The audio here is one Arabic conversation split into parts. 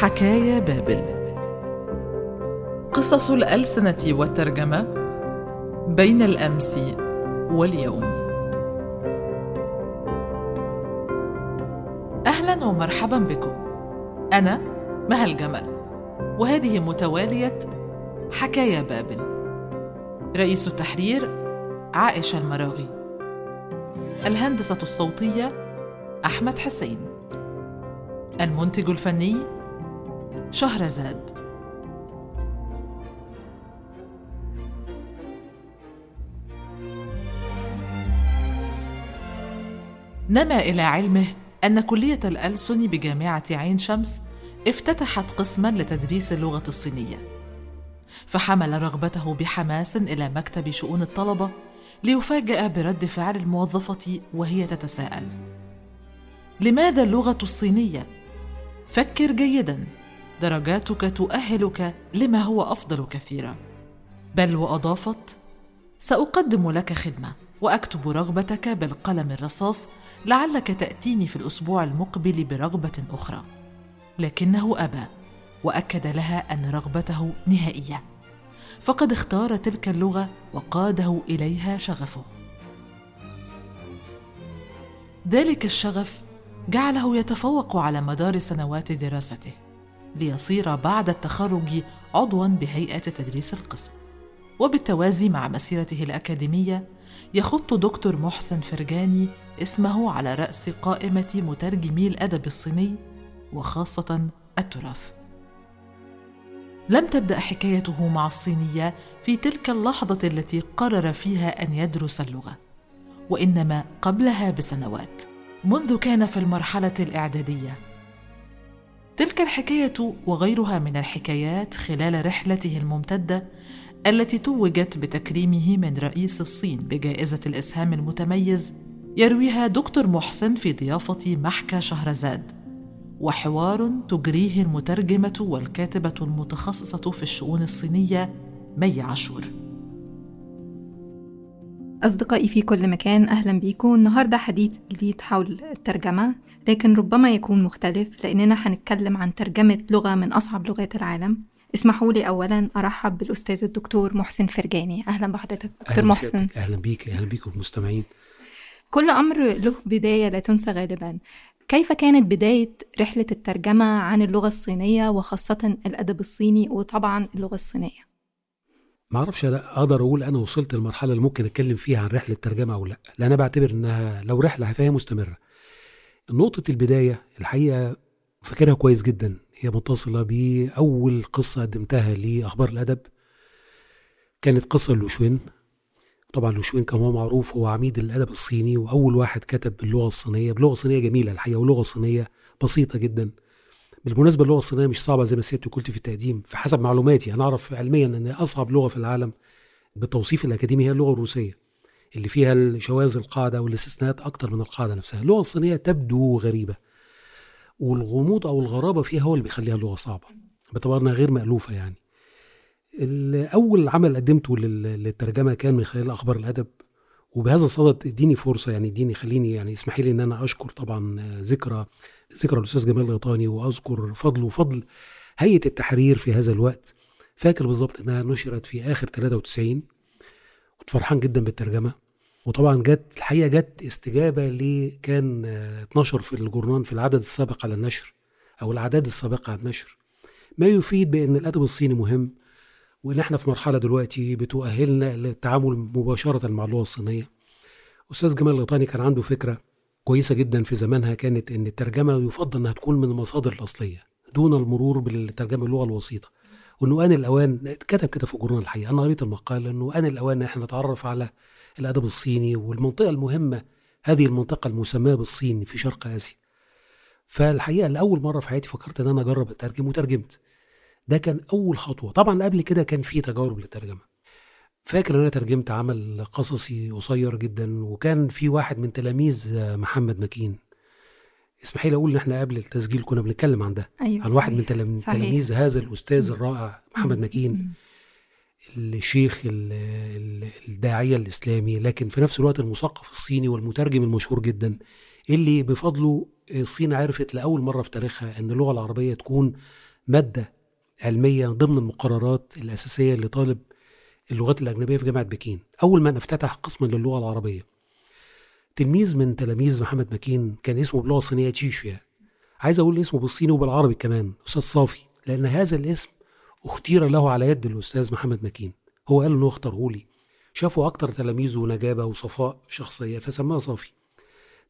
حكايا بابل. قصص الألسنة والترجمة بين الأمس واليوم. أهلا ومرحبا بكم. أنا مها الجمل وهذه متوالية حكايا بابل. رئيس التحرير عائشة المراغي. الهندسة الصوتية أحمد حسين. المنتج الفني شهرزاد نما إلى علمه أن كلية الألسن بجامعة عين شمس افتتحت قسما لتدريس اللغة الصينية. فحمل رغبته بحماس إلى مكتب شؤون الطلبة ليفاجأ برد فعل الموظفة وهي تتساءل. لماذا اللغة الصينية؟ فكر جيدا. درجاتك تؤهلك لما هو أفضل كثيرا. بل وأضافت سأقدم لك خدمة وأكتب رغبتك بالقلم الرصاص لعلك تأتيني في الأسبوع المقبل برغبة أخرى. لكنه أبى وأكد لها أن رغبته نهائية. فقد اختار تلك اللغة وقاده إليها شغفه. ذلك الشغف جعله يتفوق على مدار سنوات دراسته. ليصير بعد التخرج عضوا بهيئة تدريس القسم. وبالتوازي مع مسيرته الأكاديمية يخط دكتور محسن فرجاني اسمه على رأس قائمة مترجمي الأدب الصيني وخاصة التراث. لم تبدأ حكايته مع الصينية في تلك اللحظة التي قرر فيها أن يدرس اللغة وإنما قبلها بسنوات. منذ كان في المرحلة الإعدادية تلك الحكاية وغيرها من الحكايات خلال رحلته الممتدة التي توجت بتكريمه من رئيس الصين بجائزة الإسهام المتميز يرويها دكتور محسن في ضيافة محكى شهرزاد وحوار تجريه المترجمة والكاتبة المتخصصة في الشؤون الصينية مي عاشور. أصدقائي في كل مكان أهلا بيكم. النهاردة حديث جديد حول الترجمة لكن ربما يكون مختلف لأننا هنتكلم عن ترجمة لغة من أصعب لغات العالم. اسمحوا لي أولا أرحب بالأستاذ الدكتور محسن فرجاني. أهلا بحضرتك دكتور محسن. أهلا بيك أهلا بيكم المستمعين كل أمر له بداية لا تنسى غالبا. كيف كانت بداية رحلة الترجمة عن اللغة الصينية وخاصة الأدب الصيني وطبعا اللغة الصينية؟ ما أعرفش أقدر أقول أنا وصلت للمرحلة اللي ممكن اتكلم فيها عن رحلة ترجمه أو لا. لأن أنا بعتبر انها لو رحلة فهي مستمرة. نقطة البداية الحقيقة فاكرها كويس جدا. هي متصلة بأول قصة قدمتها لأخبار الأدب. كانت قصة لوشوين. طبعا لوشوين كما هو معروف هو عميد الأدب الصيني وأول واحد كتب باللغة الصينية. بلغة صينية جميلة الحقيقة ولغة صينية بسيطة جدا. بالمناسبة اللغة الصينية مش صعبة زي ما سيادتك قلت في التقديم في حسب معلوماتي أنا أعرف علميا إن أصعب لغة في العالم بالتوصيف الأكاديمي هي اللغة الروسية اللي فيها الشواذ القاعدة والاستثناءات أكتر من القاعدة نفسها. اللغة الصينية تبدو غريبة والغموض أو الغرابة فيها هو اللي بيخليها لغه صعبة باعتبار إنها غير مألوفة يعني. أول عمل قدمته للترجمة كان من خلال أخبار الأدب وبهذا الصدد إديني فرصة يعني إديني خليني يعني اسمحي لي إن أنا أشكر طبعا ذكرى ذكرى الأستاذ جمال الغيطاني وأذكر فضله وفضل هيئة التحرير في هذا الوقت. فاكر بالظبط إنها نشرت في آخر 93 كنت فرحان جدا بالترجمة. وطبعا جت الحقيقة جت استجابة ل كان 12 في الجورنان في العدد السابق على النشر أو الأعداد السابقة على النشر. ما يفيد بأن الأدب الصيني مهم وإن إحنا في مرحلة دلوقتي بتؤهلنا للتعامل مباشرة مع اللغة الصينية. أستاذ جمال الغيطاني كان عنده فكرة كويسة جدا في زمانها كانت إن الترجمة يفضل إنها تكون من المصادر الأصلية دون المرور بالترجمة اللغة الوسيطة. وانه ان الأوان كتب كده في الجورنال الحقيقة. أنا قريت المقال انه ان الأوان إن إحنا نتعرف على الأدب الصيني والمنطقة المهمة هذه المنطقة المسماة بالصين في شرق آسيا. فالحقيقة لأول مرة في حياتي فكرت إن أنا أجرب اترجم وترجمت. ده كان أول خطوة. طبعا قبل كده كان في تجارب للترجمة. فاكر إن أنا ترجمت عمل قصصي قصير جدا وكان في واحد من تلاميذ محمد مكين. اسمحي لي أقول إن إحنا قبل التسجيل كنا بنتكلم عن ده أيوة عن واحد من تلاميذ, تلاميذ هذا الأستاذ الرائع محمد مكين الشيخ الداعية الإسلامي لكن في نفس الوقت المثقف الصيني والمترجم المشهور جدا اللي بفضله الصين عرفت لأول مرة في تاريخها إن اللغة العربية تكون مادة علمية ضمن المقررات الأساسية لطالب اللغات الأجنبية في جامعة بكين. أول ما افتتح قسما للغة العربية. تلميذ من تلاميذ محمد مكين كان اسمه باللغة الصينية تشيشيا عايز أقول اسمه بالصيني وبالعربي كمان أستاذ صافي لأن هذا الاسم اختير له على يد الأستاذ محمد مكين هو قال إنه اختاره لي. شافوا أكتر تلاميذه نجابه وصفاء شخصية فسماها صافي.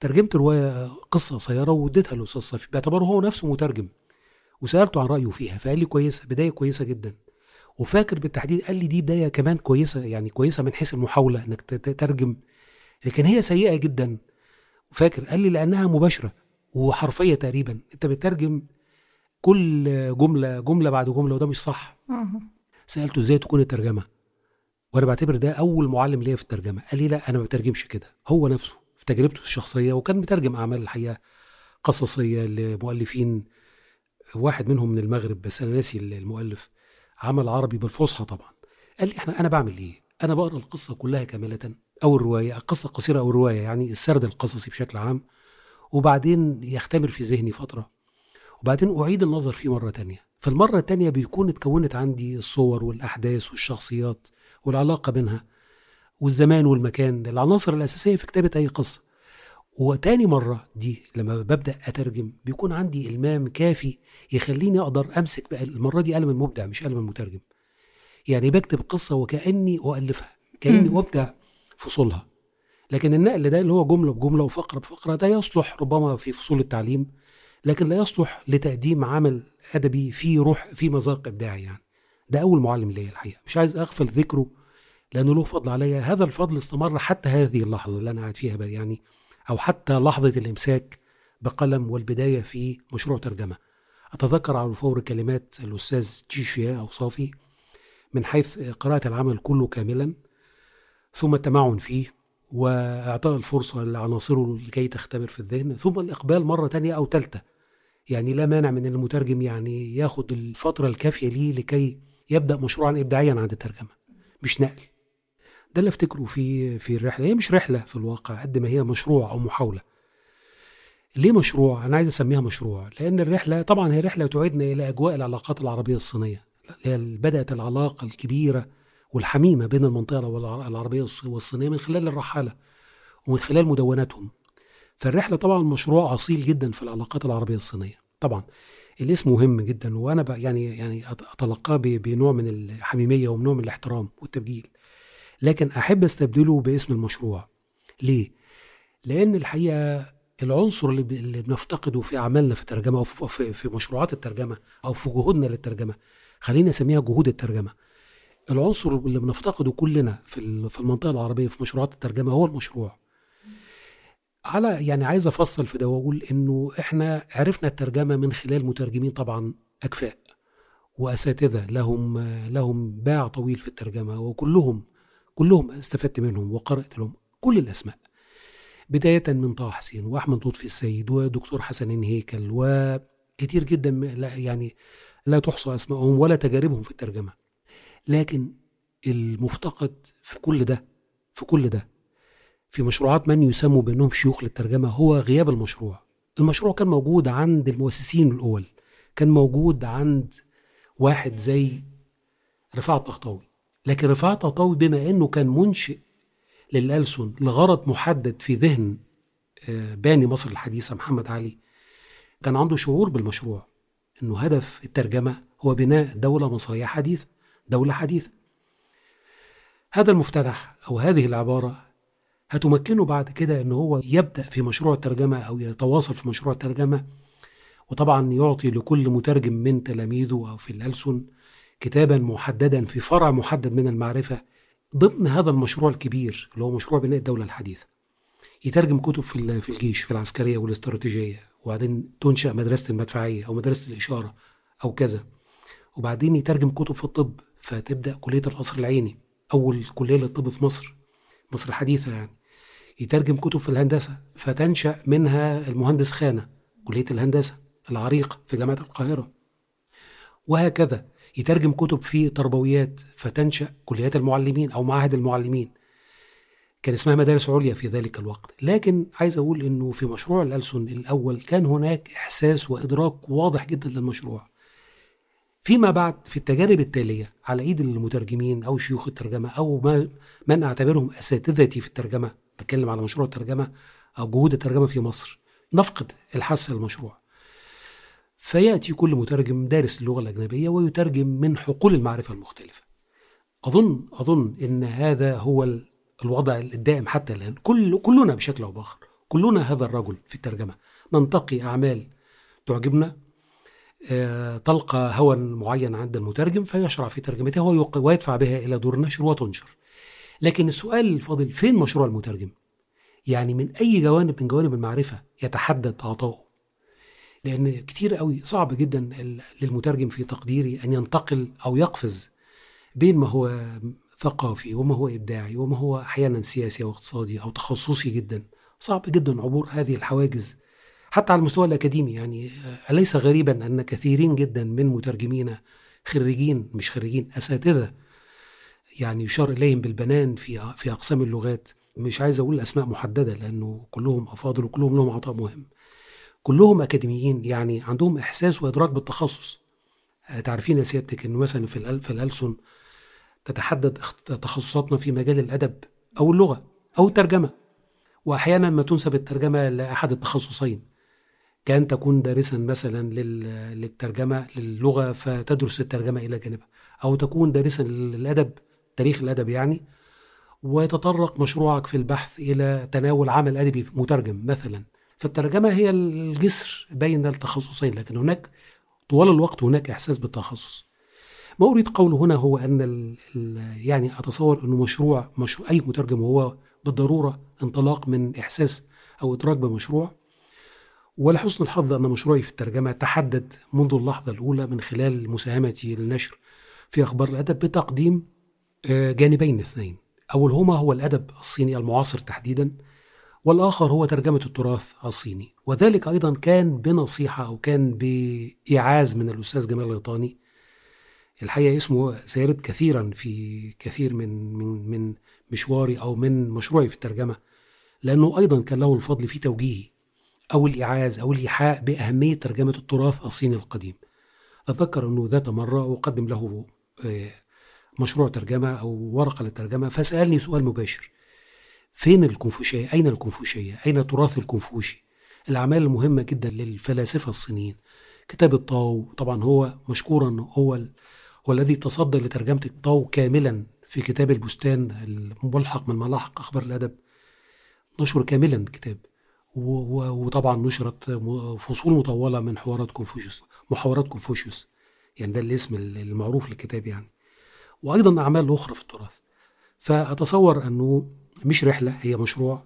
ترجمت رواية قصة قصيرة واديتها للأستاذ صافي. باعتباره هو نفسه مترجم. وسألته عن رأيه فيها فقال لي كويسة بداية كويسة جدا. وفاكر بالتحديد قال لي دي بداية كمان كويسة يعني كويسة من حيث المحاولة إنك تترجم لكن هي سيئة جدا. فاكر قال لي لأنها مباشرة وحرفية تقريبا. أنت بتترجم كل جملة جملة بعد جملة وده مش صح. سألته إزاي تكون الترجمة؟ وأنا بعتبر ده أول معلم ليا في الترجمة. قال لي لا أنا ما بترجمش كده. هو نفسه في تجربته الشخصية وكان بيترجم أعمال الحقيقة قصصية لمؤلفين. واحد منهم من المغرب بس أنا ناسي المؤلف. عمل عربي بالفصحى طبعا. قال لي إحنا أنا بعمل إيه؟ أنا بقرأ القصة كلها كاملة أو الرواية القصة القصيره أو الرواية يعني السرد القصصي بشكل عام. وبعدين يختمر في ذهني فترة. وبعدين أعيد النظر فيه مرة تانية. في المره التانية بيكون اتكونت عندي الصور والأحداث والشخصيات والعلاقة بينها والزمان والمكان. العناصر الأساسية في كتابة أي قصة. وتاني مرة دي لما ببدأ أترجم بيكون عندي إلمام كافي يخليني أقدر أمسك بقى المرة دي قلم المبدع مش قلم المترجم يعني بكتب قصة وكأني أؤلفها كأني أبدع فصولها. لكن النقل ده اللي هو جملة بجملة وفقرة بفقرة ده يصلح ربما في فصول التعليم لكن لا يصلح لتقديم عمل أدبي فيه روح فيه مذاق إبداعي يعني. ده أول معلم ليا الحقيقة. مش عايز أغفل ذكره لأنه له فضل عليا. هذا الفضل استمر حتى هذه اللحظة اللي أنا قاعد فيها بقى يعني. أو حتى لحظة الإمساك بقلم والبداية في مشروع ترجمة. أتذكر على الفور كلمات الأستاذ تشيشيا أو صافي من حيث قراءة العمل كله كاملا ثم التمعن فيه وإعطاء الفرصة لعناصره لكي تختبر في الذهن ثم الإقبال مرة تانية أو ثالثة يعني لا مانع من المترجم يعني ياخد الفترة الكافية ليه لكي يبدأ مشروعا إبداعيا عند الترجمة مش نقل. ده اللي افتكره في في الرحلة. هي مش رحلة في الواقع قد ما هي مشروع أو محاولة. ليه مشروع؟ أنا عايز أسميها مشروع. لأن الرحلة طبعا هي رحلة تعيدنا إلى أجواء العلاقات العربية الصينية بدأت العلاقة الكبيرة والحميمة بين المنطقة العربية والصينية من خلال الرحالة ومن خلال مدوناتهم. فالرحلة طبعا مشروع أصيل جدا في العلاقات العربية الصينية. طبعا الاسم مهم جدا وأنا يعني يعني أتلقاه بنوع من الحميمية وبنوع من الاحترام والتبجيل. لكن أحب أستبدله باسم المشروع. ليه؟ لأن الحقيقة العنصر اللي, بنفتقده في أعمالنا في الترجمة أو في, في مشروعات الترجمة أو في جهودنا للترجمة خلينا نسميها جهود الترجمة. العنصر اللي بنفتقده كلنا في في المنطقة العربية في مشروعات الترجمة هو المشروع. على يعني عايز أفصل في ده وأقول إنه إحنا عرفنا الترجمة من خلال مترجمين طبعا اكفاء وأساتذة لهم لهم باع طويل في الترجمة وكلهم كلهم استفدت منهم وقرأت لهم كل الأسماء. بداية من طه حسين وأحمد لطفي السيد ودكتور حسن هيكل وكتير جدا لا يعني لا تحصى أسمائهم ولا تجاربهم في الترجمة. لكن المفتقد في كل ده في كل ده في مشروعات من يسموا بأنهم شيوخ للترجمة هو غياب المشروع. المشروع كان موجود عند المؤسسين الأول. كان موجود عند واحد زي رفاعة الطهطاوي لكن رفاعة طاوي بما إنه كان منشئ للألسن لغرض محدد في ذهن باني مصر الحديثة محمد علي. كان عنده شعور بالمشروع إنه هدف الترجمة هو بناء دولة مصرية حديثة دولة حديثة. هذا المفتتح أو هذه العبارة هتمكنه بعد كده إن هو يبدأ في مشروع الترجمة أو يتواصل في مشروع الترجمة وطبعا يعطي لكل مترجم من تلاميذه أو في الألسن كتابا محددا في فرع محدد من المعرفة ضمن هذا المشروع الكبير اللي هو مشروع بناء الدولة الحديثة. يترجم كتب في في الجيش في العسكرية والاستراتيجية وبعدين تنشأ مدرسة المدفعية أو مدرسة الإشارة أو كذا. وبعدين يترجم كتب في الطب فتبدأ كلية القصر العيني أول كلية للطب في مصر مصر الحديثة يعني. يترجم كتب في الهندسة فتنشأ منها المهندس خانة كلية الهندسة العريقة في جامعة القاهرة. وهكذا. يترجم كتب في تربويات فتنشأ كليات المعلمين أو معاهد المعلمين. كان اسمها مدارس عليا في ذلك الوقت. لكن عايز أقول أنه في مشروع الألسن الأول كان هناك إحساس وإدراك واضح جدا للمشروع. فيما بعد في التجارب التالية على إيد المترجمين أو شيوخ الترجمة أو ما من أعتبرهم أساتذتي في الترجمة بتكلم على مشروع الترجمة أو جهود الترجمة في مصر نفقد الحس المشروع. فيأتي كل مترجم دارس اللغة الأجنبية ويترجم من حقول المعرفة المختلفة. أظن أظن إن هذا هو الوضع الدائم حتى الآن. كل كلنا بشكل أو بآخر كلنا هذا الرجل في الترجمة. ننتقي أعمال تعجبنا. آه، تلقى هوى معين عند المترجم فيشرع في ترجمتها ويدفع بها إلى دور النشر وتنشر. لكن السؤال الفاضل فين مشروع المترجم؟ يعني من أي جوانب من جوانب المعرفة يتحدد عطاؤه؟ لأن كتير قوي صعب جدا للمترجم في تقديري أن ينتقل أو يقفز بين ما هو ثقافي وما هو إبداعي وما هو أحيانا سياسي أو اقتصادي أو تخصصي جدا. صعب جدا عبور هذه الحواجز. حتى على المستوى الأكاديمي يعني أليس غريبا أن كثيرين جدا من مترجمينا خريجين مش خريجين أساتذة يعني يشار إليهم بالبنان في في أقسام اللغات. مش عايز أقول أسماء محددة لأنه كلهم أفاضل وكلهم لهم عطاء مهم. كلهم أكاديميين يعني عندهم إحساس وإدراك بالتخصص. تعرفين يا سيادتك أنه مثلا في في الألسن تتحدد تخصصاتنا في مجال الأدب أو اللغة أو الترجمة. وأحيانا ما تنسب الترجمة لأحد التخصصين. كأن تكون دارسا مثلا للترجمة للغة فتدرس الترجمة إلى جانبها. أو تكون دارسا للأدب تاريخ الأدب يعني. ويتطرق مشروعك في البحث إلى تناول عمل أدبي مترجم مثلا. فالترجمة هي الجسر بين التخصصين لكن هناك طوال الوقت هناك إحساس بالتخصص. ما أريد قوله هنا هو أن ال ال يعني أتصور أنه مشروع, مشروع أي مترجم هو بالضرورة انطلاق من إحساس أو إدراك بمشروع. ولحسن الحظ أن مشروعي في الترجمة تحدد منذ اللحظة الأولى من خلال مساهمتي للنشر في أخبار الأدب بتقديم آه، جانبين اثنين. أولهما هو الأدب الصيني المعاصر تحديدا. والآخر هو ترجمة التراث الصيني. وذلك أيضا كان بنصيحة أو كان بإعاز من الأستاذ جمال الغيطاني الحقيقة اسمه سيرد كثيرا في كثير من من من مشواري أو من مشروعي في الترجمة لأنه أيضا كان له الفضل في توجيهي أو الإعاز أو الإيحاء بأهمية ترجمة التراث الصيني القديم. أتذكر أنه ذات مرة أقدم له آه، مشروع ترجمة أو ورقة للترجمة فسألني سؤال مباشر. فين الكونفوشية؟ أين الكونفوشية؟ أين تراث الكونفوشي؟ الأعمال المهمة جدا للفلاسفة الصينيين كتاب الطاو طبعا هو مشكورا هو هو الذي تصدى لترجمة الطاو كاملا في كتاب البستان الملحق من ملاحق أخبار الأدب نشر كاملا كتاب وطبعا نشرت فصول مطولة من حوارات كونفوشيوس محاورات كونفوشيوس يعني ده الاسم المعروف للكتاب يعني وأيضا أعمال أخرى في التراث فأتصور أنه مش رحلة هي مشروع.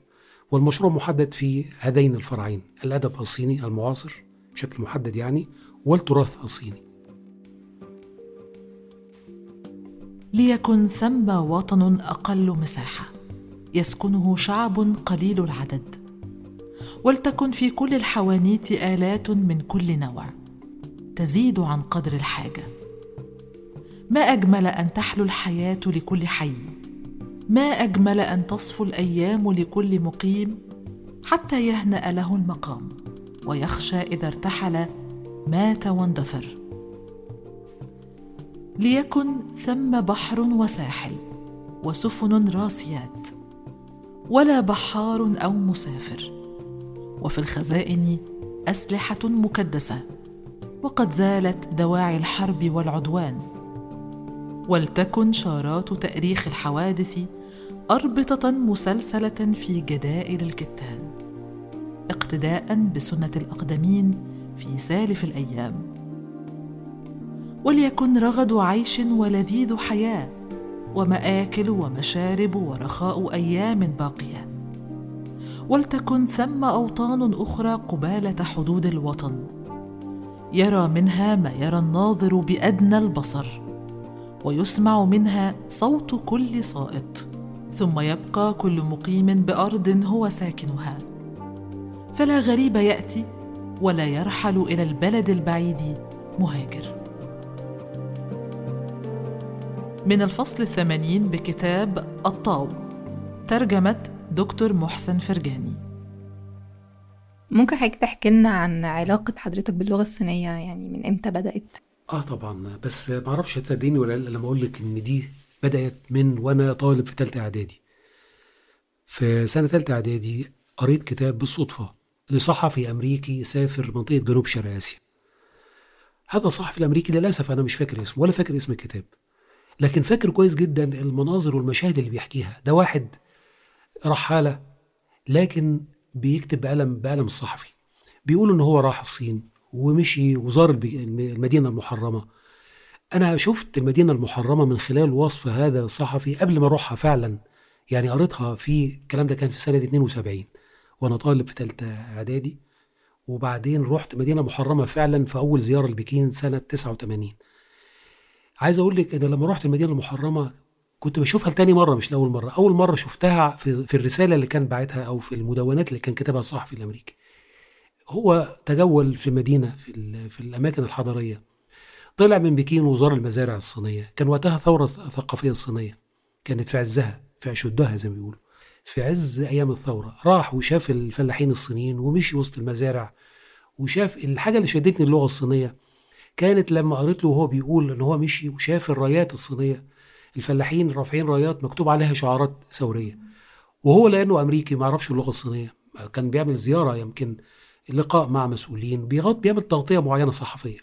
والمشروع محدد في هذين الفرعين الأدب الصيني المعاصر بشكل محدد يعني والتراث الصيني. ليكن ثم وطن أقل مساحة يسكنه شعب قليل العدد. ولتكن في كل الحوانيت آلات من كل نوع تزيد عن قدر الحاجة. ما أجمل أن تحلو الحياة لكل حي. ما أجمل أن تصفو الأيام لكل مقيم حتى يهنأ له المقام ويخشى إذا ارتحل مات واندثر ليكن ثم بحر وساحل وسفن راسيات ولا بحار أو مسافر وفي الخزائن أسلحة مكدسة وقد زالت دواعي الحرب والعدوان. ولتكن شارات تأريخ الحوادث أربطة مسلسلة في جدائر الكتان اقتداء بسنة الأقدمين في سالف الأيام. وليكن رغد عيش ولذيذ حياة ومآكل ومشارب ورخاء أيام باقية. ولتكن ثم أوطان أخرى قبالة حدود الوطن يرى منها ما يرى الناظر بأدنى البصر. ويسمع منها صوت كل صائت ثم يبقى كل مقيم بأرض هو ساكنها. فلا غريب يأتي ولا يرحل إلى البلد البعيد مهاجر. من الفصل الثمانين بكتاب الطاو ترجمة دكتور محسن فرجاني. ممكن حضرتك تحكي لنا عن علاقة حضرتك باللغة الصينية؟ يعني من إمتى بدأت؟ آه طبعا بس ما أعرفش هتصدقني ولا لأ لما أقول لك إن دي بدأت من وأنا طالب في ثالثه إعدادي. في سنة ثالثه إعدادي قريت كتاب بالصدفة لصحفي أمريكي سافر منطقة جنوب شرق آسيا. هذا الصحفي الأمريكي للأسف أنا مش فاكر اسمه ولا فاكر اسم الكتاب لكن فاكر كويس جدا المناظر والمشاهد اللي بيحكيها. ده واحد رحاله لكن بيكتب بقلم بقلم الصحفي. بيقول إن هو راح الصين. ومشي وزار المدينة المحرمة. أنا شفت المدينة المحرمة من خلال وصف هذا الصحفي قبل ما أروحها فعلا. يعني قريتها في الكلام ده كان في سنة 72 وأنا طالب في ثالثه إعدادي. وبعدين رحت مدينة محرمة فعلا في أول زيارة لبكين سنة 89 عايز أقول لك إن لما رحت المدينة المحرمة كنت بشوفها لتاني مرة مش لأول مرة. أول مرة شفتها في, في الرسالة اللي كان باعتها أو في المدونات اللي كان كتبها الصحفي الأمريكي. هو تجول في المدينة في, في الأماكن الحضاريه طلع من بكين وزار المزارع الصينية. كان وقتها ثورة ثقافية الصينيه كانت في عزها في اشدها زي ما بيقولوا. في عز أيام الثورة. راح وشاف الفلاحين الصينيين ومشي وسط المزارع. وشاف الحاجة اللي شدتني اللغة الصينية كانت لما قريت له وهو بيقول إن هو مشي وشاف الرايات الصينية. الفلاحين رافعين رايات مكتوب عليها شعارات ثورية. وهو لأنه أمريكي ما يعرفش اللغة الصينية. كان بيعمل زيارة يمكن لقاء مع مسؤولين بيغط بيعمل تغطية معينة صحفية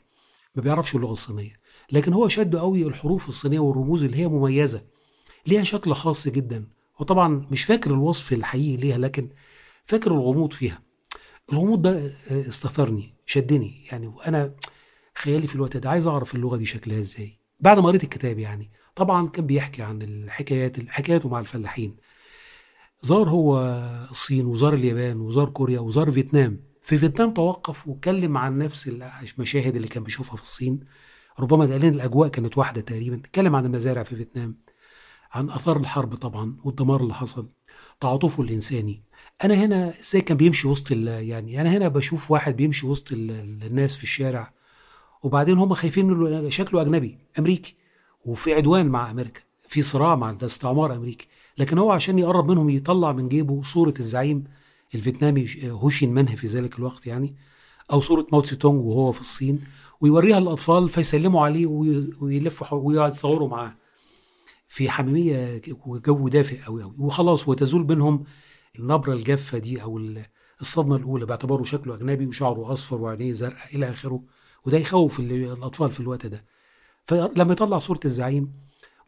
ما بيعرفش اللغة الصينية. لكن هو شد قوي الحروف الصينية والرموز اللي هي مميزة ليها شكل خاص جدا. وطبعا مش فاكر الوصف الحقيقي ليها لكن فاكر الغموض فيها. الغموض ده استثرني شدني يعني. وأنا خيالي في الوقت ده عايز أعرف اللغة دي شكلها إزاي. بعد ما قريت الكتاب يعني طبعا كان بيحكي عن الحكايات حكاياته مع الفلاحين. زار هو الصين وزار اليابان وزار كوريا وزار فيتنام. في فيتنام توقف واتكلم عن نفس المشاهد اللي كان بيشوفها في الصين. ربما لأن الأجواء كانت واحدة تقريبا. اتكلم عن المزارع في فيتنام عن آثار الحرب طبعا والدمار اللي حصل تعاطفه الإنساني. أنا هنا إزاي كان بيمشي وسط يعني أنا هنا بشوف واحد بيمشي وسط الناس في الشارع وبعدين هم خايفين منه شكله أجنبي أمريكي وفي عدوان مع أمريكا في صراع مع ده استعمار أمريكي. لكن هو عشان يقرب منهم يطلع من جيبه صورة الزعيم الفيتنامي هوشين منه في ذلك الوقت يعني أو صورة ماو تسي تونج وهو في الصين ويوريها للأطفال فيسلموا عليه ويلفوا ويتصوروا معاه. في حميمية وجو دافئ قوي قوي وخلاص وتزول بينهم النبرة الجافة دي أو الصدمة الأولى باعتباره شكله أجنبي وشعره أصفر وعينيه زرقاء إلى آخره وده يخوف الأطفال في الوقت ده. فلما يطلع صورة الزعيم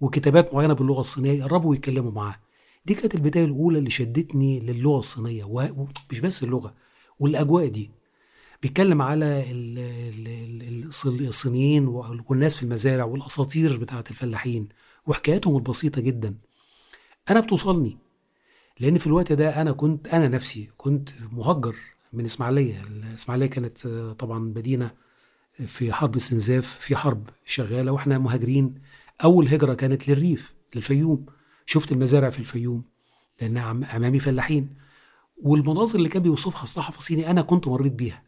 وكتابات معينة باللغة الصينية يقربوا ويتكلموا معاه. دي كانت البداية الأولى اللي شدتني للغة الصينية ومش بس اللغة والأجواء دي. بيتكلم على الصينيين والناس في المزارع والأساطير بتاعة الفلاحين وحكاياتهم البسيطة جدا. أنا بتوصلني لأن في الوقت ده أنا كنت أنا نفسي كنت مهجر من إسماعيلية. الاسماعيليه كانت طبعا مدينة في حرب استنزاف في حرب شغالة وإحنا مهاجرين. أول هجرة كانت للريف للفيوم. شفت المزارع في الفيوم لأن امامي فلاحين. والمناظر اللي كان بيوصفها الصحفي الصيني أنا كنت مريت بيها.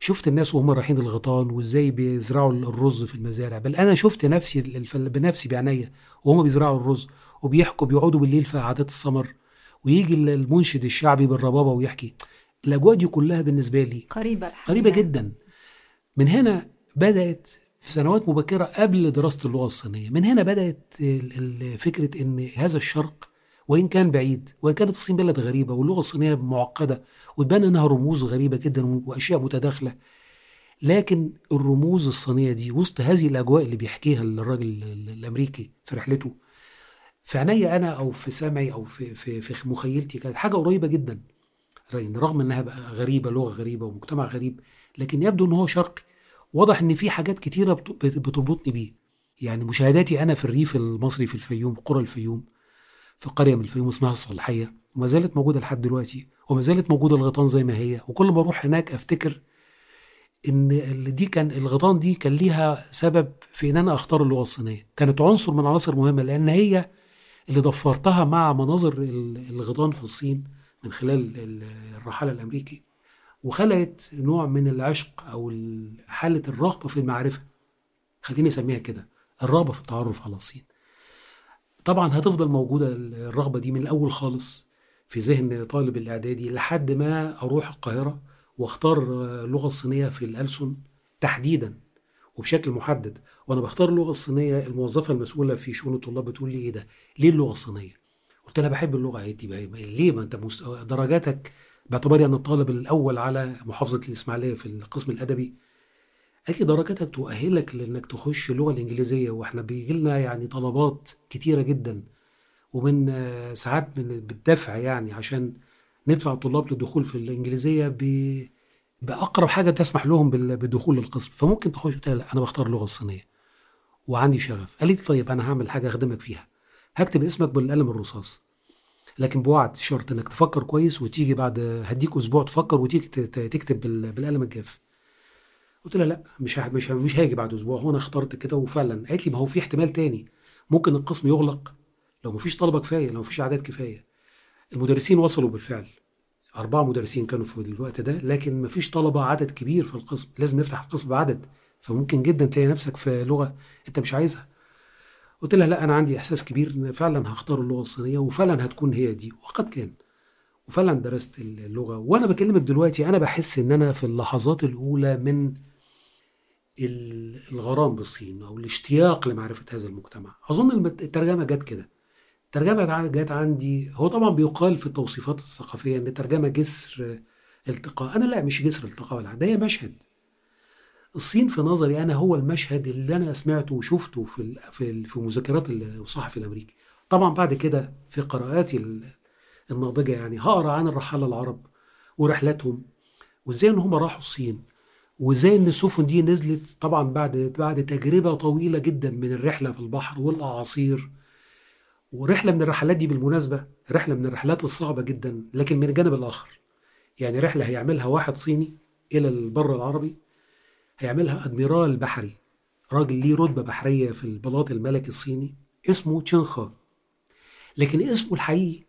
شفت الناس وهم رايحين الغيطان وإزاي بيزرعوا الرز في المزارع. بل أنا شفت نفسي بنفسي بعينيا وهم بيزرعوا الرز وبيحكوا بيقعدوا بالليل في قعدات السمر. ويجي المنشد الشعبي بالربابه ويحكي. الأجواء دي كلها بالنسبة لي قريبة قريبة جدا. من هنا بدأت في سنوات مبكرة قبل دراسة اللغة الصينية. من هنا بدأت فكرة إن هذا الشرق وإن كان بعيد وإن كانت الصين بلد غريبة واللغة الصينية معقدة وتبان إنها رموز غريبة جدا وأشياء متداخلة لكن الرموز الصينية دي وسط هذه الأجواء اللي بيحكيها الراجل الأمريكي في رحلته في عينيا أنا أو في سمعي أو في في في مخيلتي كانت حاجة قريبة جدا رغم إنها بقى غريبة لغة غريبة ومجتمع غريب لكن يبدو إن هو شرقي. واضح إن في حاجات كتيرة بتربطني بيه. يعني مشاهداتي أنا في الريف المصري في الفيوم قرى الفيوم في قرية من الفيوم اسمها الصالحية وما زالت موجودة لحد دلوقتي وما زالت موجودة الغيطان زي ما هي. وكل ما أروح هناك أفتكر إن دي كان الغيطان دي كان ليها سبب في إن أنا أختار اللغة الصينية. كانت عنصر من عناصر مهمة لأن هي اللي ضفرتها مع مناظر الغيطان في الصين من خلال الرحالة الأمريكي. وخلقت نوع من العشق أو حالة الرغبة في المعرفة. خليني أسميها كده الرغبة في التعرف على الصين طبعا هتفضل موجودة الرغبة دي من الأول خالص في ذهن طالب الإعدادي لحد ما أروح القاهرة وأختار اللغة الصينية في الألسن تحديدا وبشكل محدد. وأنا بختار اللغة الصينية الموظفة المسؤولة في شؤون الطلاب بتقول لي إيه ده؟ ليه اللغة الصينية؟ قلت لها بحب اللغة. عادي ليه؟ ما أنت. درجاتك باعتباري أنا الطالب الأول على محافظة الإسماعيلية في القسم الأدبي قالت لي درجاتك تؤهلك لإنك تخش اللغة الإنجليزية وإحنا بيجي لنا يعني طلبات كتيرة جدا ومن آه، ساعات من بالدفع يعني عشان ندفع الطلاب للدخول في الإنجليزية ب... بأقرب حاجة تسمح لهم بالدخول للقسم فممكن تخش؟ قلت لأ أنا بختار اللغة الصينية وعندي شغف. قالت لي طيب أنا هعمل حاجة أخدمك فيها. هكتب اسمك بالقلم الرصاص. لكن بوعد شرط إنك تفكر كويس وتيجي بعد هديك أسبوع تفكر وتيجي تكتب بالقلم الجاف. قلت لها لا مش مش مش هاجي بعد أسبوع هو أنا اخترت كده وفعلا. قالت لي ما هو في احتمال تاني. ممكن القسم يغلق. لو ما فيش طلبه كفايه لو ما فيش أعداد كفاية. المدرسين وصلوا بالفعل. أربعة مدرسين كانوا في الوقت ده لكن ما فيش طلبة عدد كبير في القسم. لازم نفتح القسم بعدد. فممكن جدا تلاقي نفسك في لغة أنت مش عايزها. قلت لها لا أنا عندي إحساس كبير إن فعلا هختار اللغة الصينية وفعلا هتكون هي دي. وقد كان. وفعلا درست اللغة. وأنا بكلمك دلوقتي أنا بحس إن أنا في اللحظات الأولى من الغرام بالصين أو الاشتياق لمعرفة هذا المجتمع. أظن الترجمة جت كده. الترجمة جت عندي. هو طبعا بيقال في التوصيفات الثقافية إن الترجمة جسر التقاء. أنا لا مش جسر التقاء ولا ده هي مشهد. الصين في نظري أنا هو المشهد اللي أنا سمعته وشفته في في مذكرات الصحفي الأمريكي. طبعا بعد كده في قراءاتي الناضجة يعني هقرأ عن الرحالة العرب ورحلاتهم وإزاي إن هم راحوا الصين وإزاي إن السفن دي نزلت طبعا بعد بعد تجربة طويلة جدا من الرحلة في البحر والأعاصير. ورحلة من الرحلات دي بالمناسبة رحلة من الرحلات الصعبة جدا لكن من الجانب الآخر. يعني رحلة هيعملها واحد صيني إلى البر العربي هيعملها أدميرال بحري راجل ليه رتبة بحرية في البلاط الملكي الصيني اسمه تشينخا لكن اسمه الحقيقي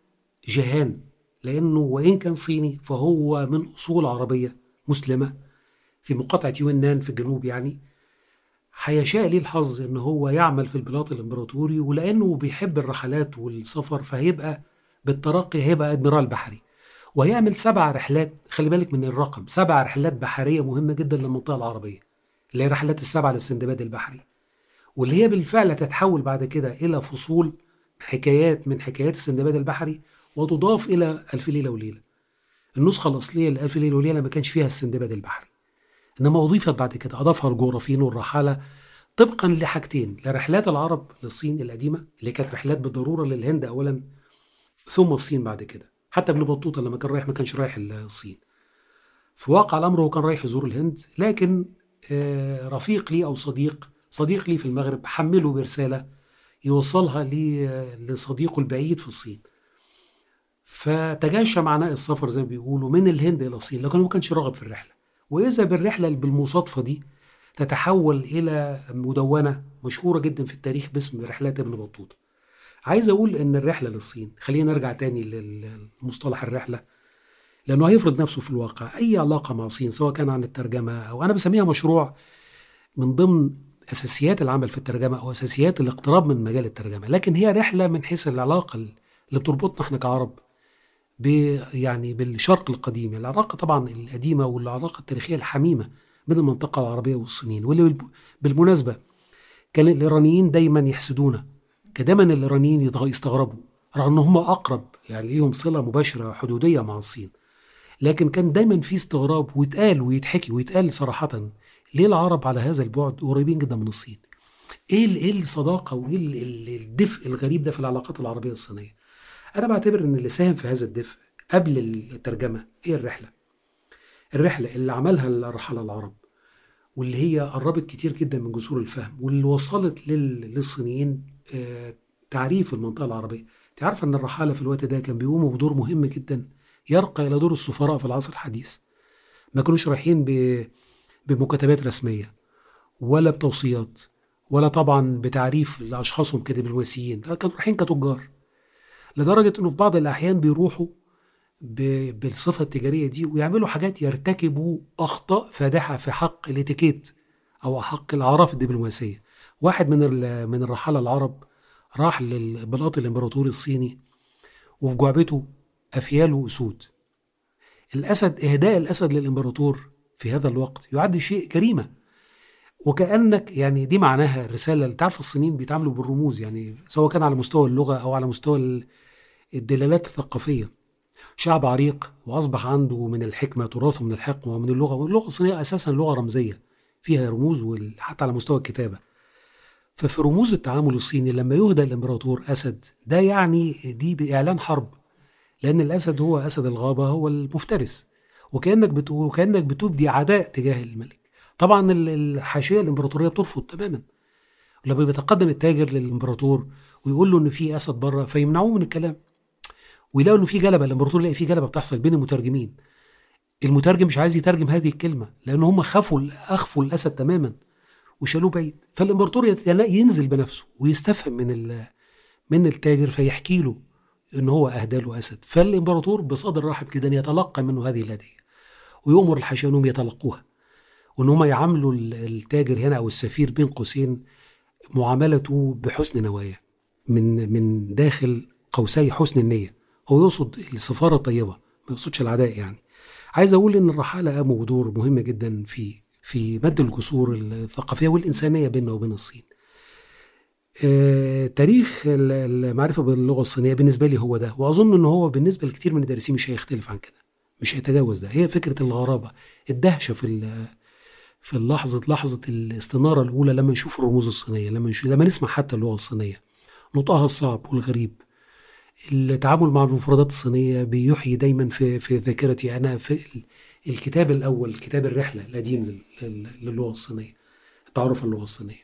جهان لأنه وإن كان صيني فهو من أصول عربية مسلمة في مقاطعه يونان في الجنوب يعني. هيشاء ليه الحظ إن هو يعمل في البلاط الإمبراطوري ولأنه بيحب الرحلات والسفر فهيبقى بالترقي هيبقى أدميرال بحري. وهيعمل سبع رحلات خلي بالك من الرقم سبع رحلات بحرية مهمة جدا للمنطقة العربية اللي هي رحلات السبعة للسندباد البحري واللي هي بالفعل تتحول بعد كده إلى فصول حكايات من حكايات السندباد البحري وتضاف إلى ألف ليلة وليلة. النسخة الأصلية لألف ليلة وليلة ما كانش فيها السندباد البحري. إنما أضيفت بعد كده أضافها الجغرافيين والرحالة طبقا لحاجتين لرحلات العرب للصين القديمة اللي كانت رحلات بالضرورة للهند أولا ثم الصين بعد كده. حتى ابن بطوطة لما كان رايح ما كانش رايح الصين. في واقع الأمر هو كان رايح يزور الهند لكن آه، رفيق لي أو صديق صديق لي في المغرب حمله برسالة يوصلها لصديقه البعيد في الصين. فتجاشى معناه السفر زي ما بيقولوا من الهند إلى الصين لكنه ما كانش راغب في الرحلة. وإذا بالرحلة بالمصادفة دي تتحول إلى مدونة مشهورة جدا في التاريخ باسم رحلات ابن بطوطة. عايز أقول إن الرحلة للصين خلينا نرجع تاني للمصطلح الرحلة. لأنه هيفرض نفسه في الواقع. أي علاقة مع الصين سواء كان عن الترجمة أو أنا بسميها مشروع من ضمن أساسيات العمل في الترجمة أو أساسيات الاقتراب من مجال الترجمة. لكن هي رحلة من حيث العلاقة اللي بتربطنا إحنا كعرب يعني بالشرق القديم. العلاقة طبعا القديمة والعلاقة التاريخية الحميمة بين المنطقة العربية والصينيين. واللي بالمناسبة كان الإيرانيين دايما يحسدونا. كان دايما الإيرانيين يستغربوا رغم أن هم أقرب يعني ليهم صلة مباشرة حدودية مع الصين. لكن كان دايما في استغراب ويتقال ويتحكي ويتقال صراحة ليه العرب على هذا البعد قريبين جدا من الصين؟ إيه إيه الصداقة وإيه الدفء الغريب ده في العلاقات العربية الصينية؟ أنا بعتبر إن اللي ساهم في هذا الدفء قبل الترجمة هي الرحلة. الرحلة اللي عملها الرحالة العرب واللي هي قربت كتير جدا من جسور الفهم واللي وصلت للصينيين تعريف المنطقة العربية. انت عارفة أن الرحالة في الوقت ده كان بيقوموا بدور مهم جدا يرقى إلى دور السفراء في العصر الحديث. ما كانوش رايحين بمكاتبات رسمية ولا بتوصيات ولا طبعا بتعريف لأشخاصهم كدبلوماسيين لا كانوا رايحين كتجار. لدرجة إنه في بعض الأحيان بيروحوا بالصفة التجارية دي ويعملوا حاجات يرتكبوا أخطاء فادحة في حق الإتيكيت أو حق الأعراف الدبلوماسية. واحد من من الرحالة العرب راح للبلاط الإمبراطوري الصيني وفي جعبته أفيال وأسود. الأسد إهداء الأسد للإمبراطور في هذا الوقت يعد شيء جريمه وكأنك يعني دي معناها الرساله تعرف الصينيين بيتعاملوا بالرموز يعني سواء كان على مستوى اللغة أو على مستوى ال- الدلالات الثقافية. شعب عريق وأصبح عنده من الحكمة تراثه من الحكمه ومن اللغة. واللغة الصينية أساسا لغة رمزية فيها رموز وال- حتى على مستوى الكتابة. ففي رموز التعامل الصيني لما يهدى الإمبراطور أسد ده يعني دي بإعلان حرب لأن الأسد هو أسد الغابة هو المفترس وكأنك بت... وكأنك بتبدي عداء تجاه الملك. طبعا ال- الحاشية الإمبراطورية بترفض تماما. لما بيتقدم التاجر للإمبراطور ويقول له إن في أسد بره فيمنعوه من الكلام. ويلاقوا إن في جلبه الإمبراطور يلاقي في جلبه بتحصل بين المترجمين. المترجم مش عايز يترجم هذه الكلمة لأن هم خافوا أخفوا الأسد تماما. وشالوه بعيد. فالإمبراطور ينزل بنفسه ويستفهم من من التاجر فيحكي له إن هو أهدى له أسد. فالإمبراطور بصدر رحب جدا يتلقى منه هذه الهدية ويؤمر الحاشيه انهم يتلقوها وإن هم يعاملوا ال- التاجر هنا أو السفير بين قوسين معاملته بحسن نوايا من من داخل قوسي حسن النية. هو يقصد السفارة الطيبة ما يقصدش العداء يعني. عايز أقول إن الرحالة قاموا بدور مهم جدا في في مد الجسور الثقافية والإنسانية بيننا وبين الصين. آه، تاريخ ال- المعرفة باللغة الصينية بالنسبة لي هو ده وأظن إن هو بالنسبة لكثير من الدارسين مش هيختلف عن كده مش هيتجاوز ده. هي فكرة الغرابة الدهشة في في اللحظة لحظة الاستنارة الأولى لما نشوف الرموز الصينية لما نشوف لما نسمع حتى اللغة الصينية. نطقها الصعب والغريب. التعامل مع المفردات الصينية بيحيي دايما في في ذاكرتي أنا في الكتاب الأول كتاب الرحلة القديم لل- لل- للغة الصينية تعرف اللغة الصينية.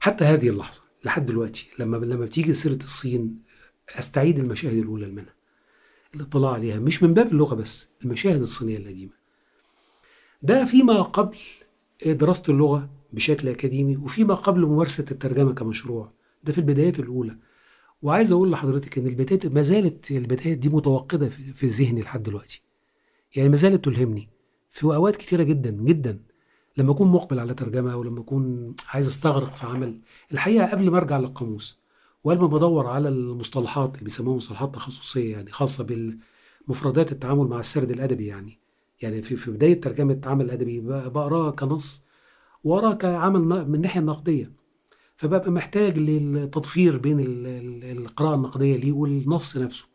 حتى هذه اللحظة لحد دلوقتي لما لما بتيجي سيرة الصين أستعيد المشاهد الأولى منها الاطلاع عليها مش من باب اللغة بس المشاهد الصينية القديمة. ده فيما قبل دراسة اللغة بشكل أكاديمي وفيما قبل ممارسة الترجمة كمشروع. ده في البدايات الأولى. وعايز أقول لحضرتك إن البدايات ما زالت البدايات دي متوقدة في في ذهني لحد دلوقتي. يعني ما زالت تلهمني في أوقات كتيرة جدا جدا. لما أكون مقبل على ترجمة أو لما أكون عايز أستغرق في عمل الحقيقة قبل ما أرجع للقاموس وقبل ما بدور على المصطلحات اللي بيسموها مصطلحات تخصصية يعني خاصة بالمفردات التعامل مع السرد الأدبي يعني. يعني في في بداية ترجمة عمل أدبي بقراه كنص وأراه كعمل من الناحية النقدية. فببقى محتاج للتضفير بين ال- ال- القراءة النقدية ليه والنص نفسه.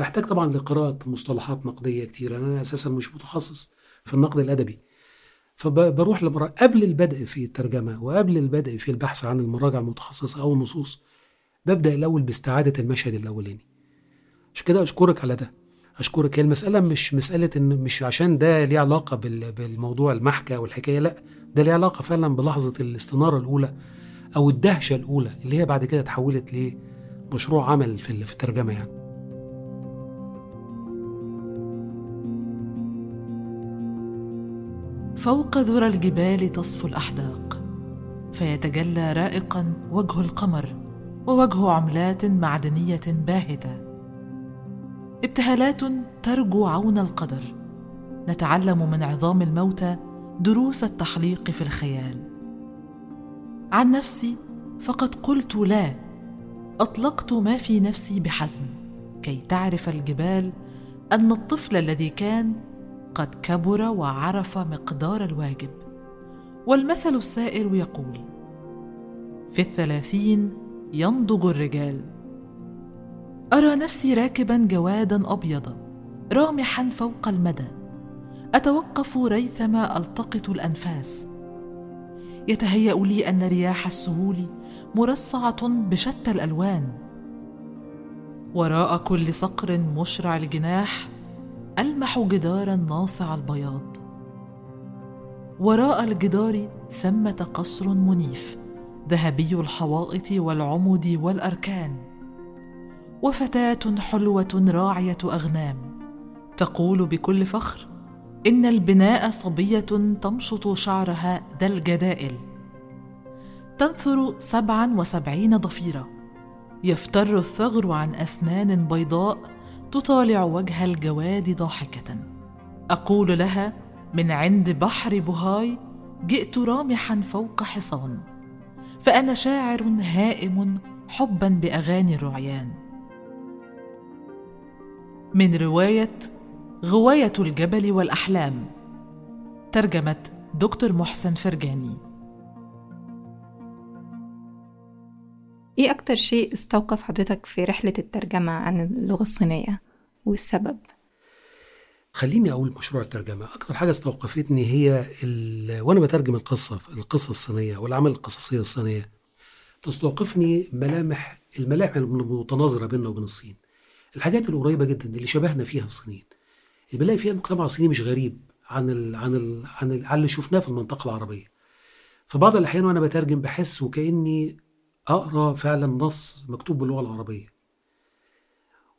بحتاج طبعا لقراءة مصطلحات نقدية كتير. أنا أساسا مش متخصص في النقد الأدبي. فبروح لمرا قبل البدء في الترجمة وقبل البدء في البحث عن المراجع المتخصصة أو النصوص ببدأ الأول باستعادة المشهد الأولاني. عشان كده أشكرك على ده. أشكرك. هي المسألة مش مسألة إن مش عشان ده ليه علاقة بال- بالموضوع المحكى والحكايه لأ ده ليه علاقة فعلا بلحظة الاستنارة الأولى أو الدهشة الأولى اللي هي بعد كده اتحولت لمشروع عمل في ال- في الترجمة يعني. فوق ذرى الجبال تصفو الأحداق. فيتجلى رائقا وجه القمر ووجه عملات معدنية باهتة. ابتهالات ترجو عون القدر. نتعلم من عظام الموتى دروس التحليق في الخيال. عن نفسي فقد قلت لا أطلقت ما في نفسي بحزم كي تعرف الجبال أن الطفل الذي كان قد كبر وعرف مقدار الواجب. والمثل السائر يقول في الثلاثين ينضج الرجال. أرى نفسي راكبا جوادا ابيضا رامحا فوق المدى. أتوقف ريثما ألتقط الأنفاس. يتهيأ لي أن رياح السهول مرصعة بشتى الألوان. وراء كل صقر مشرع الجناح ألمح جدارا ناصع البياض. وراء الجدار ثمة قصر منيف ذهبي الحوائط والعمد والأركان. وفتاة حلوة راعية أغنام. تقول بكل فخر إن البناء صبية تمشط شعرها ذا الجدائل. تنثر سبعا وسبعين ضفيرة. يفتر الثغر عن أسنان بيضاء تطالع وجه الجواد ضاحكة. أقول لها من عند بحر بهاي جئت رامحا فوق حصان. فأنا شاعر هائم حبا بأغاني الرعيان. من رواية غواية الجبل والأحلام ترجمة دكتور محسن فرجاني. إيه أكتر شيء استوقف حضرتك في رحلة الترجمة عن اللغة الصينية؟ والسبب؟ خليني أقول مشروع الترجمة. أكتر حاجة استوقفتني هي ال... وأنا بترجم القصة القصة الصينية والعمل القصصيه الصينيه تستوقفني ملامح الملامح المتناظرة بيننا وبين الصين. الحاجات القريبة جدا اللي شبهنا فيها الصينيين. اللي بلاقي فيها المجتمع الصيني مش غريب عن ال... عن ال... عن. عن اللي شفناه في المنطقة العربية. في بعض الأحيان وأنا بترجم بحس وكأني أقرأ فعلا نص مكتوب باللغة العربية.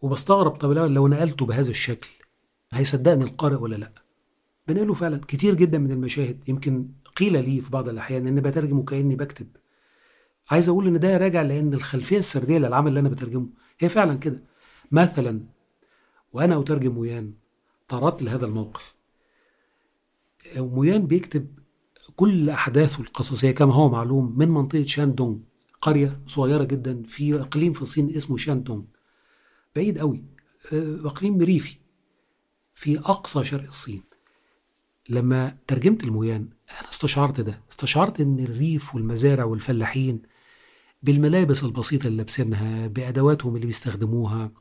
وبستغرب طب لو نقلته بهذا الشكل هيصدقني القارئ ولا لأ؟ بنقله فعلا. كتير جدا من المشاهد يمكن قيل لي في بعض الأحيان ان بترجم وكاني بكتب. عايز أقول إن ده راجع لأن الخلفية السردية للعمل اللي أنا بترجمه. هي فعلا كده. مثلا وأنا أترجم مويان تعرضت لهذا الموقف. مويان بيكتب كل أحداثه القصصية كما هو معلوم من منطقة شاندونغ. قرية صغيرة جدا في أقليم في الصين اسمه شاندونغ بعيد قوي. أقليم ريفي في أقصى شرق الصين. لما ترجمت المويان أنا استشعرت ده. استشعرت أن الريف والمزارع والفلاحين بالملابس البسيطة اللي لابسينها بأدواتهم اللي بيستخدموها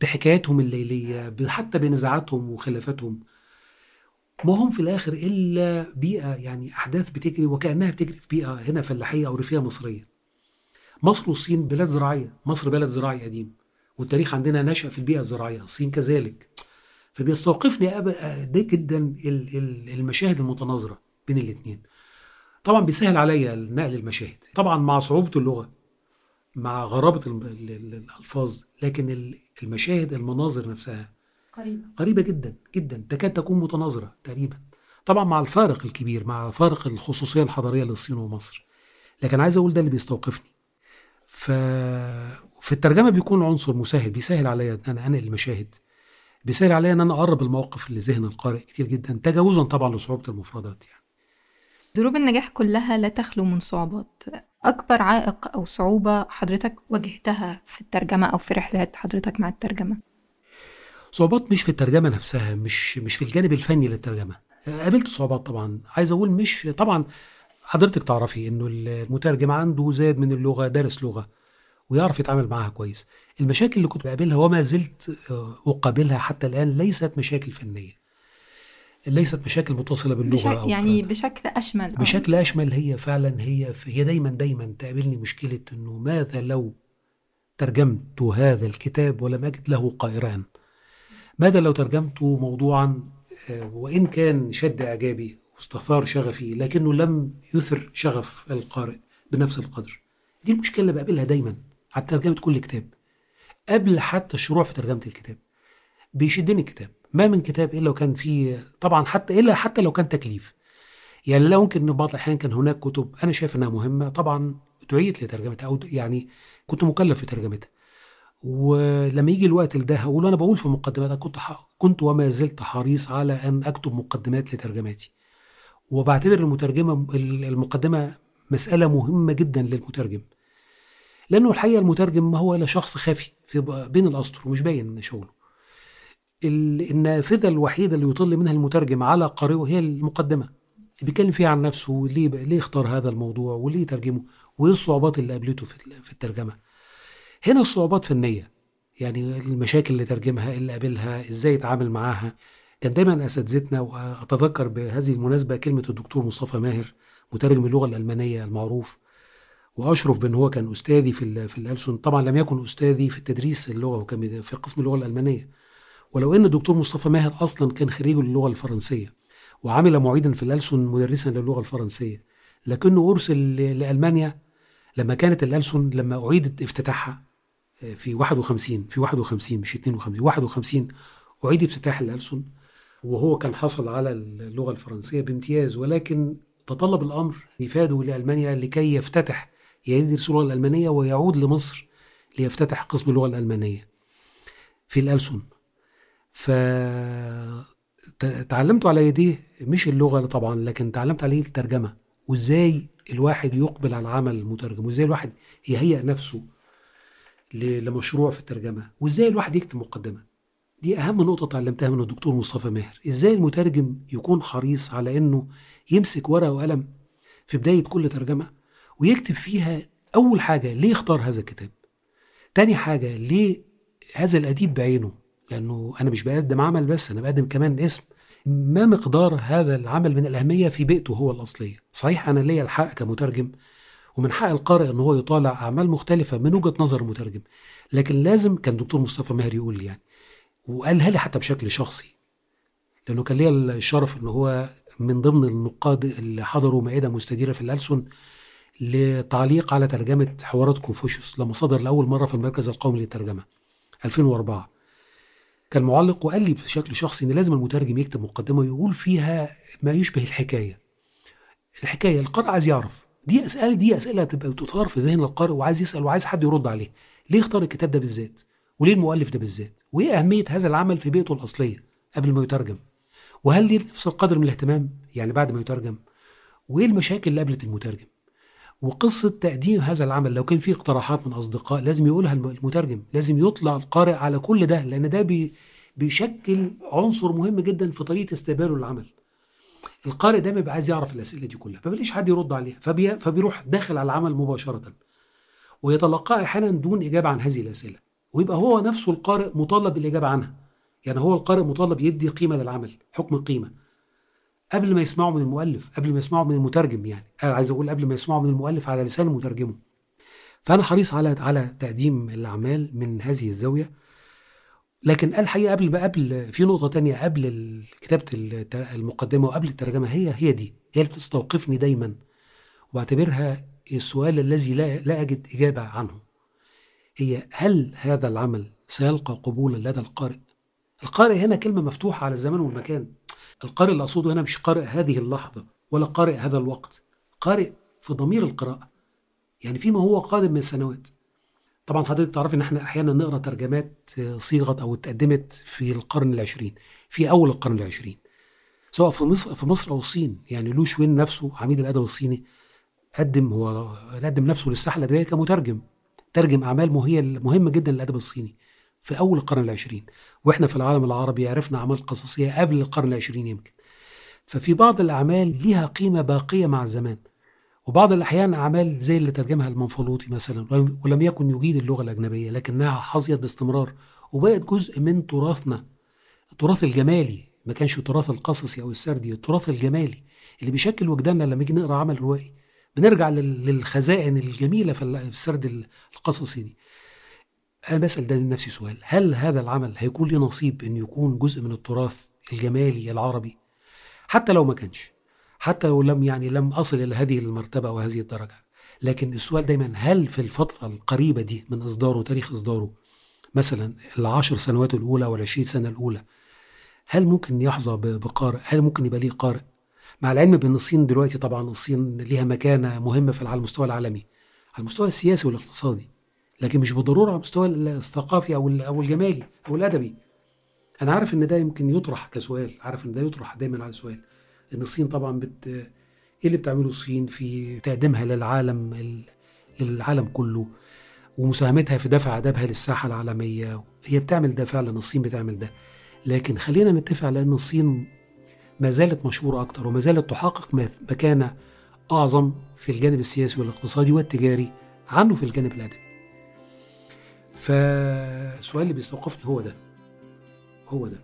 بحكاياتهم الليلية حتى بنزاعاتهم وخلافاتهم. ما هم في الآخر إلا بيئة يعني أحداث بتجري وكأنها بتجري في بيئة هنا فلاحية أو ريفية مصرية. مصر والصين بلاد زراعية. مصر بلد زراعي قديم والتاريخ عندنا نشأ في البيئة الزراعية الصين كذلك. فبيستوقفني ده جدا المشاهد المتناظرة بين الاثنين طبعا بيسهل عليا نقل المشاهد طبعا مع صعوبة اللغة مع غرابة الألفاظ لكن المشاهد المناظر نفسها قريبة. قريبة جدا جدا تكاد تكون متناظرة تقريبا. طبعا مع الفارق الكبير مع فارق الخصوصية الحضارية للصين ومصر. لكن عايز أقول ده اللي بيستوقفني. ف... في الترجمة بيكون عنصر مسهل بيسهل عليا أن أنا أنقل المشاهد. بيسهل عليا إن أنا أقرب الموقف لذهن القارئ كتير جدا تجاوزا طبعا لصعوبة المفردات يعني. دروب النجاح كلها لا تخلو من صعوبات. أكبر عائق أو صعوبة حضرتك واجهتها في الترجمة أو في رحلات حضرتك مع الترجمة؟ صعوبات مش في الترجمة نفسها مش مش في الجانب الفني للترجمة. قابلت صعوبات طبعا. عايز أقول مش طبعا حضرتك تعرفي إنه المترجم عنده زاد من اللغة دارس لغة ويعرف يتعامل معاها كويس. المشاكل اللي كنت بقابلها وما زلت أقابلها حتى الآن ليست مشاكل فنية. ليست مشاكل متصلة باللغة بشك أو يعني بشكل أشمل أو- بشكل أشمل هي فعلا هي هي دايما دايما تقابلني مشكلة إنه ماذا لو ترجمت هذا الكتاب ولم أجد له قائران؟ ماذا لو ترجمت موضوعا آه، وإن كان شد إعجابي واستثار شغفي لكنه لم يثر شغف القارئ بنفس القدر. دي المشكلة اللي بقابلها دايما على ترجمة كل كتاب. قبل حتى الشروع في ترجمة الكتاب بيشدني الكتاب. ما من كتاب إلا وكان فيه طبعا حتى إلا حتى لو كان تكليف. يعني لا يمكن ان بعض الأحيان كان هناك كتب أنا شايف إنها مهمة طبعا دعيت لترجمتها أو يعني كنت مكلف بترجمتها ولما يجي الوقت لده هقول أنا بقول في مقدمات كنت. كنت وما زلت حريص على أن أكتب مقدمات لترجماتي. وبعتبر المترجمة المقدمة مسألة مهمة جدا للمترجم. لأنه الحقيقة المترجم ما هو إلا شخص خافي في بين الأسطر ومش باين شغله. ال- النافذة الوحيدة اللي يطل منها المترجم على قارئه هي المقدمة. بيتكلم فيها عن نفسه ليه ليه اختار هذا الموضوع وليه ترجمه وإيه الصعوبات اللي قابلته في الترجمة. هنا الصعوبات فنية. يعني المشاكل اللي ترجمها اللي قابلها إزاي يتعامل معاها. كان دايما اساتذتنا وأتذكر بهذه المناسبة كلمة الدكتور مصطفى ماهر مترجم اللغة الألمانية المعروف وأشرف بأن هو كان أستاذي في في الألسن. طبعا لم يكن أستاذي في التدريس اللغة وكان في قسم اللغة الألمانية. ولو أن الدكتور مصطفى ماهر أصلا كان خريج اللغة الفرنسية وعمل معيدا في الألسن مدرسا للغة الفرنسية لكنه أرسل لألمانيا لما كانت الألسن لما أعيدت افتتاحها آه، في 51 في 51 مش 52 51 أعيد افتتاح الألسن. وهو كان حصل على اللغة الفرنسية بامتياز ولكن تطلب الأمر افاده لألمانيا لكي يفتتح يدرس اللغة الألمانية ويعود لمصر ليفتتح قسم اللغة الألمانية في الألسن. ف تعلمت على يديه مش اللغة طبعا لكن تعلمت عليه الترجمة وإزاي الواحد يقبل على العمل المترجم وإزاي الواحد يهيئ نفسه لمشروع في الترجمة وإزاي الواحد يكتب مقدمة. دي أهم نقطة اتعلمتها من الدكتور مصطفى ماهر. إزاي المترجم يكون حريص على إنه يمسك ورقة وقلم في بداية كل ترجمة ويكتب فيها أول حاجة ليه اختار هذا الكتاب؟ تاني حاجة ليه هذا الأديب بعينه؟ لأنه أنا مش بقدم عمل بس أنا بقدم كمان اسم. ما مقدار هذا العمل من الأهمية في بيئته هو الأصلية. صحيح أنا ليا الحق كمترجم ومن حق القارئ إن هو يطالع أعمال مختلفة من وجهة نظر المترجم لكن لازم كان دكتور مصطفى ماهر يقول يعني. وقالها لي حتى بشكل شخصي. لأنه كان ليا الشرف إن هو من ضمن النقاد اللي حضروا مائدة مستديرة في الألسن لتعليق على ترجمة حوارات كونفوشيوس لما صدر لأول مرة في المركز القومي للترجمة 2004 كان معلق وقال لي بشكل شخصي إن لازم المترجم يكتب مقدمة يقول فيها ما يشبه الحكاية. الحكاية القارئ عايز يعرف. دي أسئلة دي أسئلة بتبقى بتثار في ذهن القارئ وعايز يسأل وعايز حد يرد عليه. ليه اختار الكتاب ده بالذات؟ وليه المؤلف ده بالذات؟ وإيه أهمية هذا العمل في بيئته الأصلية قبل ما يترجم؟ وهل ليه نفس القدر من الاهتمام يعني بعد ما يترجم؟ وإيه المشاكل اللي قابلت المترجم؟ وقصة تقديم هذا العمل لو كان فيه اقتراحات من أصدقاء لازم يقولها المترجم لازم يطلع القارئ على كل ده لأن ده بي بيشكل عنصر مهم جدا في طريقة استقباله للعمل. القارئ دايما بيبقى عايز يعرف الأسئلة دي كلها ما بيلاقيش حد يرد عليها فبي... فبيروح داخل على العمل مباشرة. ويتلقاه أحيانا دون إجابة عن هذه الأسئلة. ويبقى هو نفسه القارئ مطالب بالإجابة عنها. يعني هو القارئ مطالب يدي قيمة للعمل حكم القيمة. قبل ما يسمعوا من المؤلف قبل ما يسمعوا من المترجم يعني. أنا عايز أقول قبل ما يسمعوا من المؤلف على لسان مترجمه. فأنا حريص على على تقديم الأعمال من هذه الزاوية. لكن الحقيقة قبل قبل في نقطة تانية قبل كتابة المقدمة وقبل الترجمة هي هي دي. هي اللي بتستوقفني دايما. وأعتبرها السؤال الذي لا, لا أجد إجابة عنه. هي هل هذا العمل سيلقى قبولا لدى القارئ؟ القارئ هنا كلمة مفتوحة على الزمان والمكان. القارئ اللي أقصده هنا مش قارئ هذه اللحظة ولا قارئ هذا الوقت. قارئ في ضمير القراءة يعني فيما هو قادم من سنوات طبعا حضرتك تعرف إن إحنا أحيانا نقرأ ترجمات صيغت أو اتقدمت في القرن العشرين في أول القرن العشرين. سواء في مصر في مصر أو الصين يعني لو شوين نفسه عميد الأدب الصيني قدم هو قدم نفسه للساحة الأدبية كمترجم. ترجم أعمال وهي مهمة جدا للأدب الصيني في أول القرن العشرين وإحنا في العالم العربي عرفنا أعمال قصصية قبل القرن العشرين يمكن. ففي بعض الأعمال ليها قيمة باقية مع الزمان وبعض الأحيان أعمال زي اللي ترجمها المنفلوطي مثلا ولم يكن يجيد اللغة الأجنبية لكنها حظيت باستمرار وبقت جزء من تراثنا. التراث الجمالي ما كانش التراث القصصي أو السردي التراث الجمالي اللي بيشكل وجداننا لما نيجي نقرأ عمل روائي. بنرجع للخزائن الجميلة في السرد القصصي دي. أنا بسأل ده لنفسي سؤال. هل هذا العمل هيكون لي نصيب إن يكون جزء من التراث الجمالي العربي؟ حتى لو ما كانش. حتى لو لم يعني لم أصل إلى هذه المرتبة وهذه الدرجة. لكن السؤال دايما هل في الفترة القريبة دي من إصداره تاريخ إصداره مثلا العشر سنوات الأولى والعشرين سنة الأولى هل ممكن يحظى بقارئ هل ممكن يبقى ليه قارئ مع العلم بأن الصين دلوقتي طبعا الصين ليها مكانة مهمة في على المستوى العالمي على المستوى السياسي والاقتصادي لكن مش بالضرورة على المستوى الثقافي أو أو الجمالي أو الأدبي. أنا عارف إن ده يمكن يطرح كسؤال عارف إن ده يطرح دايما على سؤال إن الصين طبعا بت إيه اللي بتعمله الصين في تقديمها للعالم للعالم كله ومساهمتها في دفع أدبها للساحة العالمية؟ هي بتعمل ده فعلا الصين بتعمل ده. لكن خلينا نتفق على إن الصين ما زالت مشهورة أكتر وما زالت تحقق مكانة أعظم في الجانب السياسي والاقتصادي والتجاري عنه في الجانب الأدبي. فالسؤال اللي بيستوقفني هو ده. هو ده.